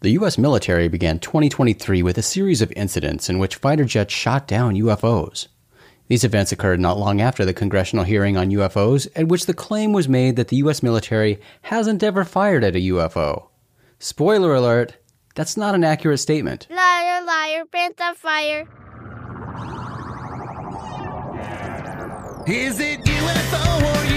The U.S. military began 2023 with a series of incidents in which fighter jets shot down UFOs. These events occurred not long after the congressional hearing on UFOs, at which the claim was made that the U.S. military hasn't ever fired at a UFO. Spoiler alert, that's not an accurate statement. Liar, liar, pants on fire. Is it UFO or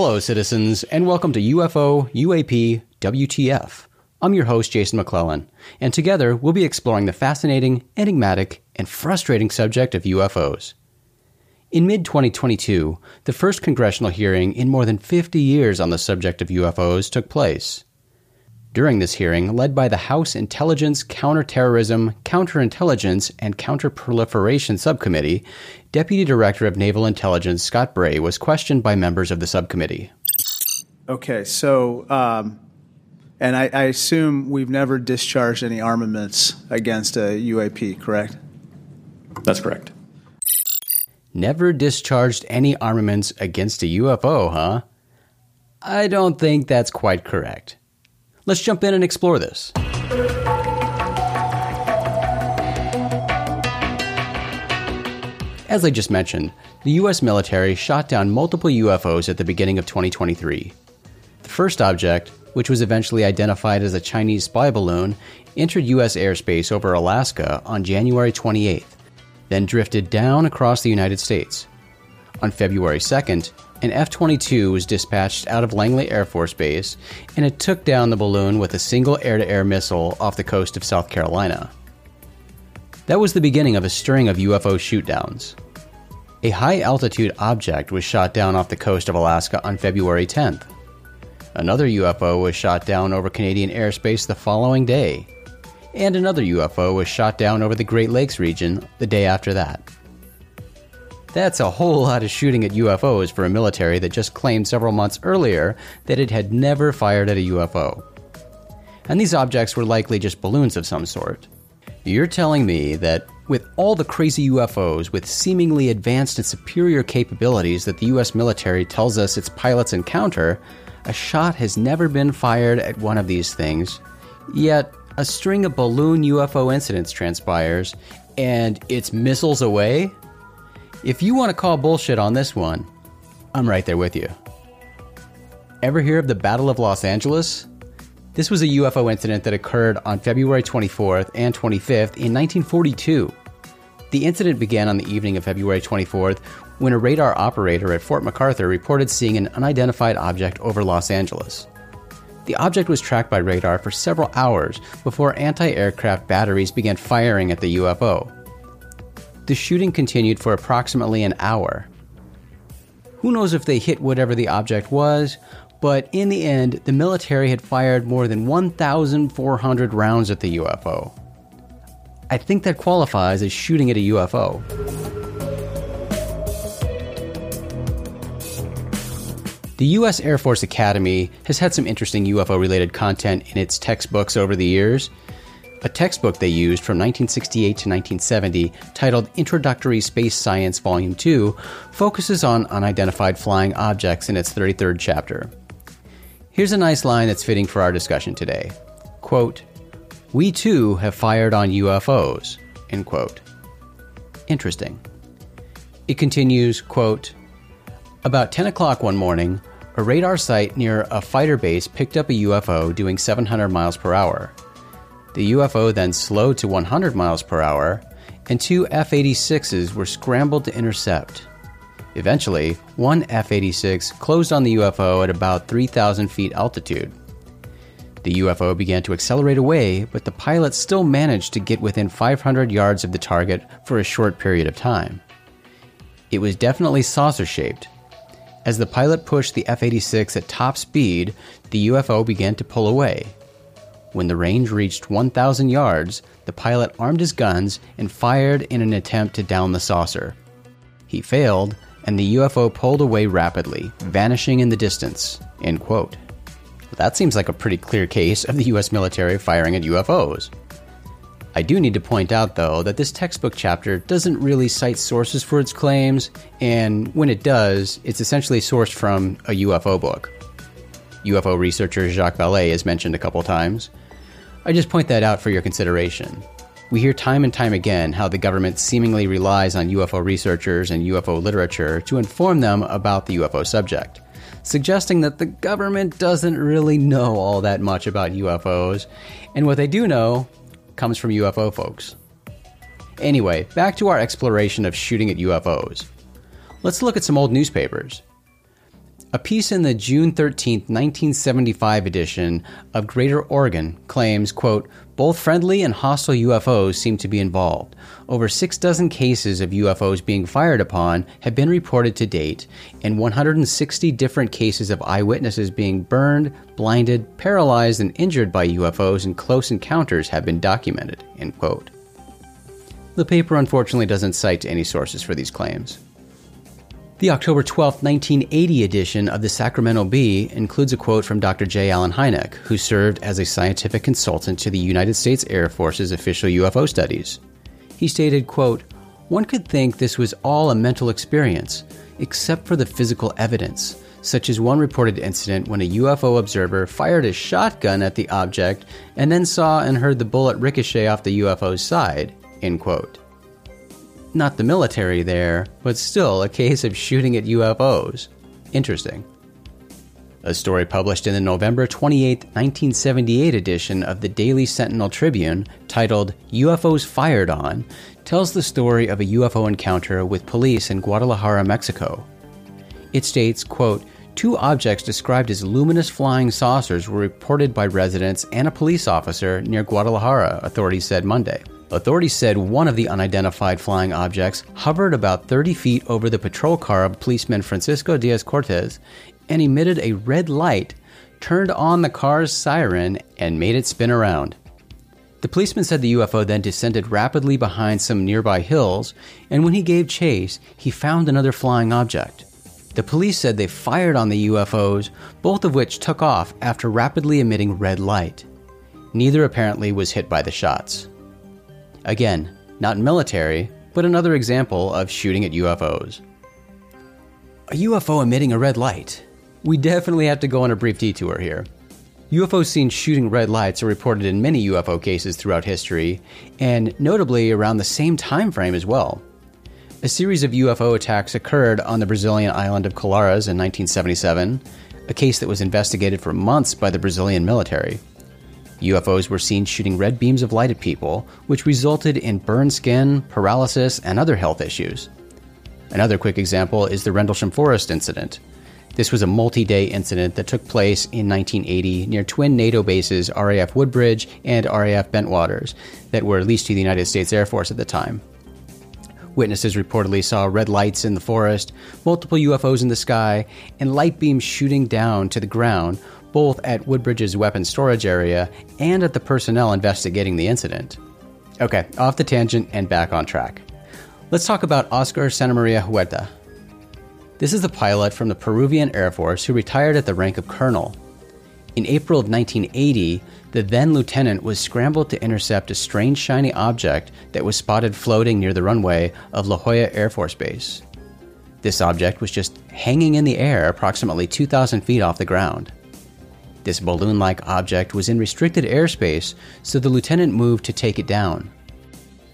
Hello, citizens, and welcome to UFO, UAP, WTF. I'm your host, Jason McClellan, and together we'll be exploring the fascinating, enigmatic, and frustrating subject of UFOs. In mid 2022, the first congressional hearing in more than 50 years on the subject of UFOs took place. During this hearing, led by the House Intelligence, Counterterrorism, Counterintelligence, and Counterproliferation Subcommittee, Deputy Director of Naval Intelligence Scott Bray was questioned by members of the subcommittee. Okay, so, um, and I, I assume we've never discharged any armaments against a UAP, correct? That's correct. Never discharged any armaments against a UFO, huh? I don't think that's quite correct. Let's jump in and explore this. As I just mentioned, the US military shot down multiple UFOs at the beginning of 2023. The first object, which was eventually identified as a Chinese spy balloon, entered US airspace over Alaska on January 28th, then drifted down across the United States. On February 2nd, an F 22 was dispatched out of Langley Air Force Base and it took down the balloon with a single air to air missile off the coast of South Carolina. That was the beginning of a string of UFO shootdowns. A high altitude object was shot down off the coast of Alaska on February 10th. Another UFO was shot down over Canadian airspace the following day. And another UFO was shot down over the Great Lakes region the day after that. That's a whole lot of shooting at UFOs for a military that just claimed several months earlier that it had never fired at a UFO. And these objects were likely just balloons of some sort. You're telling me that with all the crazy UFOs with seemingly advanced and superior capabilities that the US military tells us its pilots encounter, a shot has never been fired at one of these things, yet a string of balloon UFO incidents transpires and it's missiles away? If you want to call bullshit on this one, I'm right there with you. Ever hear of the Battle of Los Angeles? This was a UFO incident that occurred on February 24th and 25th in 1942. The incident began on the evening of February 24th when a radar operator at Fort MacArthur reported seeing an unidentified object over Los Angeles. The object was tracked by radar for several hours before anti aircraft batteries began firing at the UFO. The shooting continued for approximately an hour. Who knows if they hit whatever the object was, but in the end, the military had fired more than 1,400 rounds at the UFO. I think that qualifies as shooting at a UFO. The U.S. Air Force Academy has had some interesting UFO related content in its textbooks over the years. A textbook they used from 1968 to 1970, titled Introductory Space Science Volume 2, focuses on unidentified flying objects in its 33rd chapter. Here's a nice line that's fitting for our discussion today. Quote, We too have fired on UFOs. End quote. Interesting. It continues, quote, About 10 o'clock one morning, a radar site near a fighter base picked up a UFO doing 700 miles per hour. The UFO then slowed to 100 miles per hour, and two F 86s were scrambled to intercept. Eventually, one F 86 closed on the UFO at about 3,000 feet altitude. The UFO began to accelerate away, but the pilot still managed to get within 500 yards of the target for a short period of time. It was definitely saucer shaped. As the pilot pushed the F 86 at top speed, the UFO began to pull away. When the range reached 1,000 yards, the pilot armed his guns and fired in an attempt to down the saucer. He failed, and the UFO pulled away rapidly, vanishing in the distance. End quote. That seems like a pretty clear case of the US military firing at UFOs. I do need to point out, though, that this textbook chapter doesn't really cite sources for its claims, and when it does, it's essentially sourced from a UFO book. UFO researcher Jacques Vallée is mentioned a couple times. I just point that out for your consideration. We hear time and time again how the government seemingly relies on UFO researchers and UFO literature to inform them about the UFO subject, suggesting that the government doesn't really know all that much about UFOs, and what they do know comes from UFO folks. Anyway, back to our exploration of shooting at UFOs. Let's look at some old newspapers. A piece in the June 13, 1975 edition of Greater Oregon claims, quote, both friendly and hostile UFOs seem to be involved. Over six dozen cases of UFOs being fired upon have been reported to date, and 160 different cases of eyewitnesses being burned, blinded, paralyzed, and injured by UFOs in close encounters have been documented. End quote. The paper unfortunately doesn't cite any sources for these claims. The October 12, 1980 edition of the Sacramento Bee includes a quote from Dr. J. Allen Hynek, who served as a scientific consultant to the United States Air Force's official UFO studies. He stated, quote, One could think this was all a mental experience, except for the physical evidence, such as one reported incident when a UFO observer fired a shotgun at the object and then saw and heard the bullet ricochet off the UFO's side, end quote not the military there, but still a case of shooting at UFOs. Interesting. A story published in the November 28, 1978 edition of the Daily Sentinel Tribune, titled UFOs Fired On, tells the story of a UFO encounter with police in Guadalajara, Mexico. It states, quote, Two objects described as luminous flying saucers were reported by residents and a police officer near Guadalajara, authorities said Monday. Authorities said one of the unidentified flying objects hovered about 30 feet over the patrol car of policeman Francisco Diaz Cortez and emitted a red light, turned on the car's siren, and made it spin around. The policeman said the UFO then descended rapidly behind some nearby hills, and when he gave chase, he found another flying object. The police said they fired on the UFOs, both of which took off after rapidly emitting red light. Neither apparently was hit by the shots. Again, not military, but another example of shooting at UFOs. A UFO emitting a red light. We definitely have to go on a brief detour here. UFOs seen shooting red lights are reported in many UFO cases throughout history, and notably around the same time frame as well. A series of UFO attacks occurred on the Brazilian island of Colares in 1977, a case that was investigated for months by the Brazilian military. UFOs were seen shooting red beams of light at people, which resulted in burned skin, paralysis, and other health issues. Another quick example is the Rendlesham Forest incident. This was a multi day incident that took place in 1980 near twin NATO bases RAF Woodbridge and RAF Bentwaters that were leased to the United States Air Force at the time. Witnesses reportedly saw red lights in the forest, multiple UFOs in the sky, and light beams shooting down to the ground both at Woodbridge's weapon storage area and at the personnel investigating the incident. Okay, off the tangent and back on track. Let's talk about Oscar Santamaria Huerta. This is the pilot from the Peruvian Air Force who retired at the rank of colonel. In April of 1980, the then lieutenant was scrambled to intercept a strange shiny object that was spotted floating near the runway of La Joya Air Force Base. This object was just hanging in the air approximately 2,000 feet off the ground. This balloon like object was in restricted airspace, so the lieutenant moved to take it down.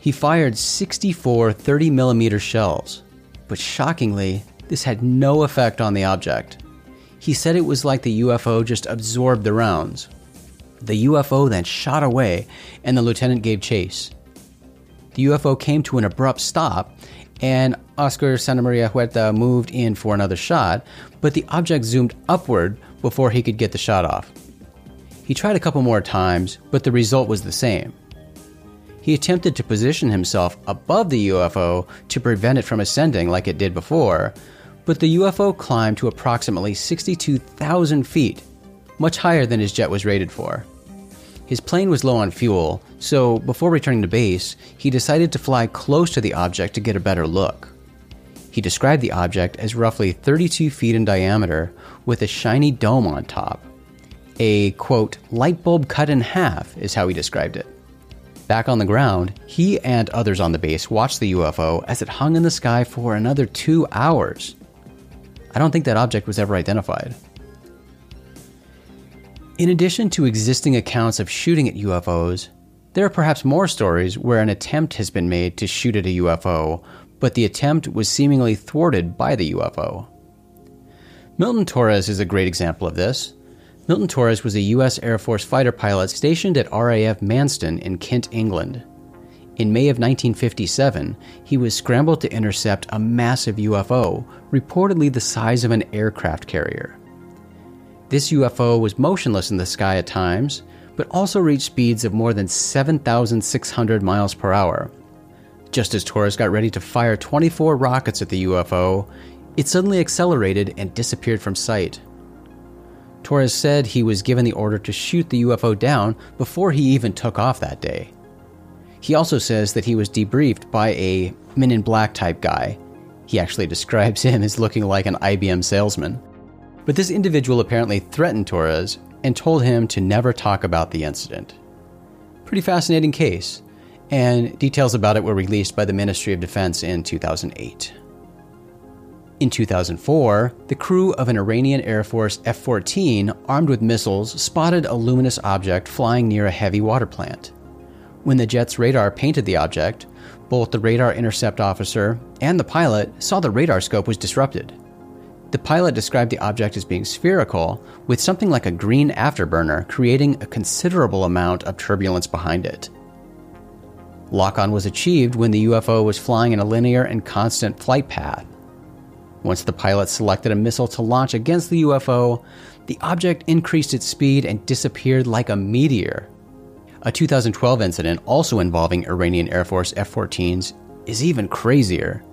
He fired 64 30mm shells, but shockingly, this had no effect on the object. He said it was like the UFO just absorbed the rounds. The UFO then shot away, and the lieutenant gave chase. The UFO came to an abrupt stop, and Oscar Santamaria Huerta moved in for another shot, but the object zoomed upward before he could get the shot off. He tried a couple more times, but the result was the same. He attempted to position himself above the UFO to prevent it from ascending like it did before, but the UFO climbed to approximately 62,000 feet, much higher than his jet was rated for. His plane was low on fuel, so before returning to base, he decided to fly close to the object to get a better look. He described the object as roughly 32 feet in diameter with a shiny dome on top. A, quote, light bulb cut in half is how he described it. Back on the ground, he and others on the base watched the UFO as it hung in the sky for another two hours. I don't think that object was ever identified. In addition to existing accounts of shooting at UFOs, there are perhaps more stories where an attempt has been made to shoot at a UFO, but the attempt was seemingly thwarted by the UFO. Milton Torres is a great example of this. Milton Torres was a U.S. Air Force fighter pilot stationed at RAF Manston in Kent, England. In May of 1957, he was scrambled to intercept a massive UFO, reportedly the size of an aircraft carrier. This UFO was motionless in the sky at times, but also reached speeds of more than 7,600 miles per hour. Just as Torres got ready to fire 24 rockets at the UFO, it suddenly accelerated and disappeared from sight. Torres said he was given the order to shoot the UFO down before he even took off that day. He also says that he was debriefed by a Men in Black type guy. He actually describes him as looking like an IBM salesman. But this individual apparently threatened Torres and told him to never talk about the incident. Pretty fascinating case, and details about it were released by the Ministry of Defense in 2008. In 2004, the crew of an Iranian Air Force F 14 armed with missiles spotted a luminous object flying near a heavy water plant. When the jet's radar painted the object, both the radar intercept officer and the pilot saw the radar scope was disrupted. The pilot described the object as being spherical, with something like a green afterburner creating a considerable amount of turbulence behind it. Lock on was achieved when the UFO was flying in a linear and constant flight path. Once the pilot selected a missile to launch against the UFO, the object increased its speed and disappeared like a meteor. A 2012 incident, also involving Iranian Air Force F 14s, is even crazier.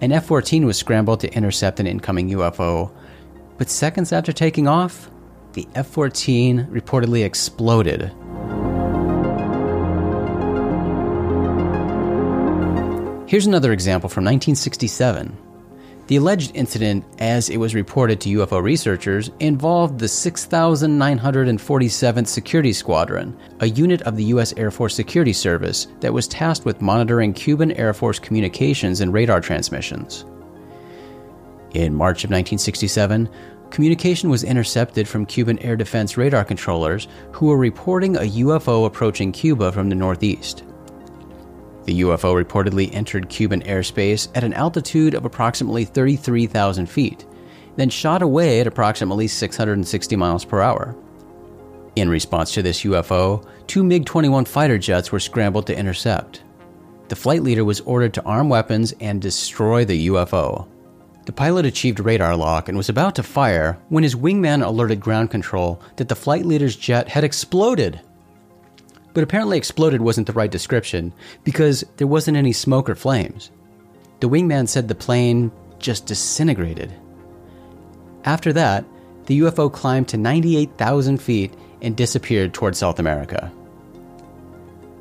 An F 14 was scrambled to intercept an incoming UFO, but seconds after taking off, the F 14 reportedly exploded. Here's another example from 1967. The alleged incident, as it was reported to UFO researchers, involved the 6,947th Security Squadron, a unit of the U.S. Air Force Security Service that was tasked with monitoring Cuban Air Force communications and radar transmissions. In March of 1967, communication was intercepted from Cuban air defense radar controllers who were reporting a UFO approaching Cuba from the northeast. The UFO reportedly entered Cuban airspace at an altitude of approximately 33,000 feet, then shot away at approximately 660 miles per hour. In response to this UFO, two MiG 21 fighter jets were scrambled to intercept. The flight leader was ordered to arm weapons and destroy the UFO. The pilot achieved radar lock and was about to fire when his wingman alerted ground control that the flight leader's jet had exploded. But apparently, exploded wasn't the right description because there wasn't any smoke or flames. The wingman said the plane just disintegrated. After that, the UFO climbed to 98,000 feet and disappeared toward South America.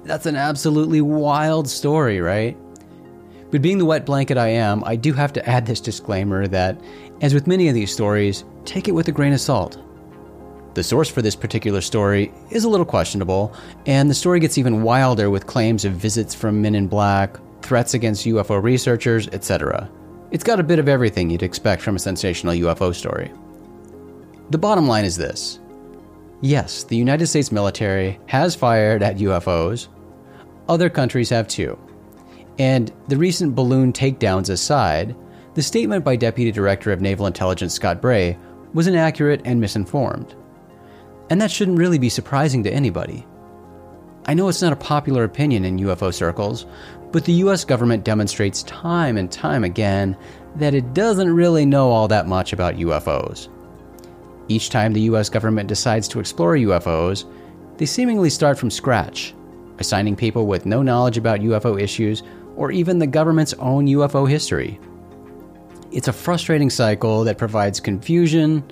That's an absolutely wild story, right? But being the wet blanket I am, I do have to add this disclaimer that, as with many of these stories, take it with a grain of salt. The source for this particular story is a little questionable, and the story gets even wilder with claims of visits from men in black, threats against UFO researchers, etc. It's got a bit of everything you'd expect from a sensational UFO story. The bottom line is this yes, the United States military has fired at UFOs, other countries have too. And the recent balloon takedowns aside, the statement by Deputy Director of Naval Intelligence Scott Bray was inaccurate and misinformed. And that shouldn't really be surprising to anybody. I know it's not a popular opinion in UFO circles, but the US government demonstrates time and time again that it doesn't really know all that much about UFOs. Each time the US government decides to explore UFOs, they seemingly start from scratch, assigning people with no knowledge about UFO issues or even the government's own UFO history. It's a frustrating cycle that provides confusion,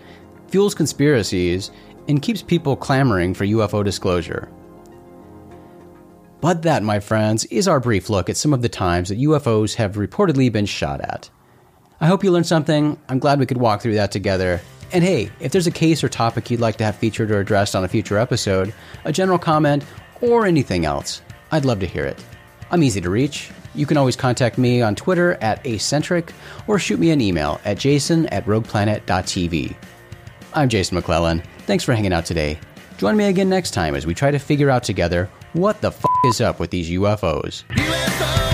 fuels conspiracies, and keeps people clamoring for UFO disclosure. But that, my friends, is our brief look at some of the times that UFOs have reportedly been shot at. I hope you learned something. I'm glad we could walk through that together. And hey, if there's a case or topic you'd like to have featured or addressed on a future episode, a general comment, or anything else, I'd love to hear it. I'm easy to reach. You can always contact me on Twitter at Acecentric or shoot me an email at jason at rogueplanet.tv. I'm Jason McClellan. Thanks for hanging out today. Join me again next time as we try to figure out together what the f is up with these UFOs. UFO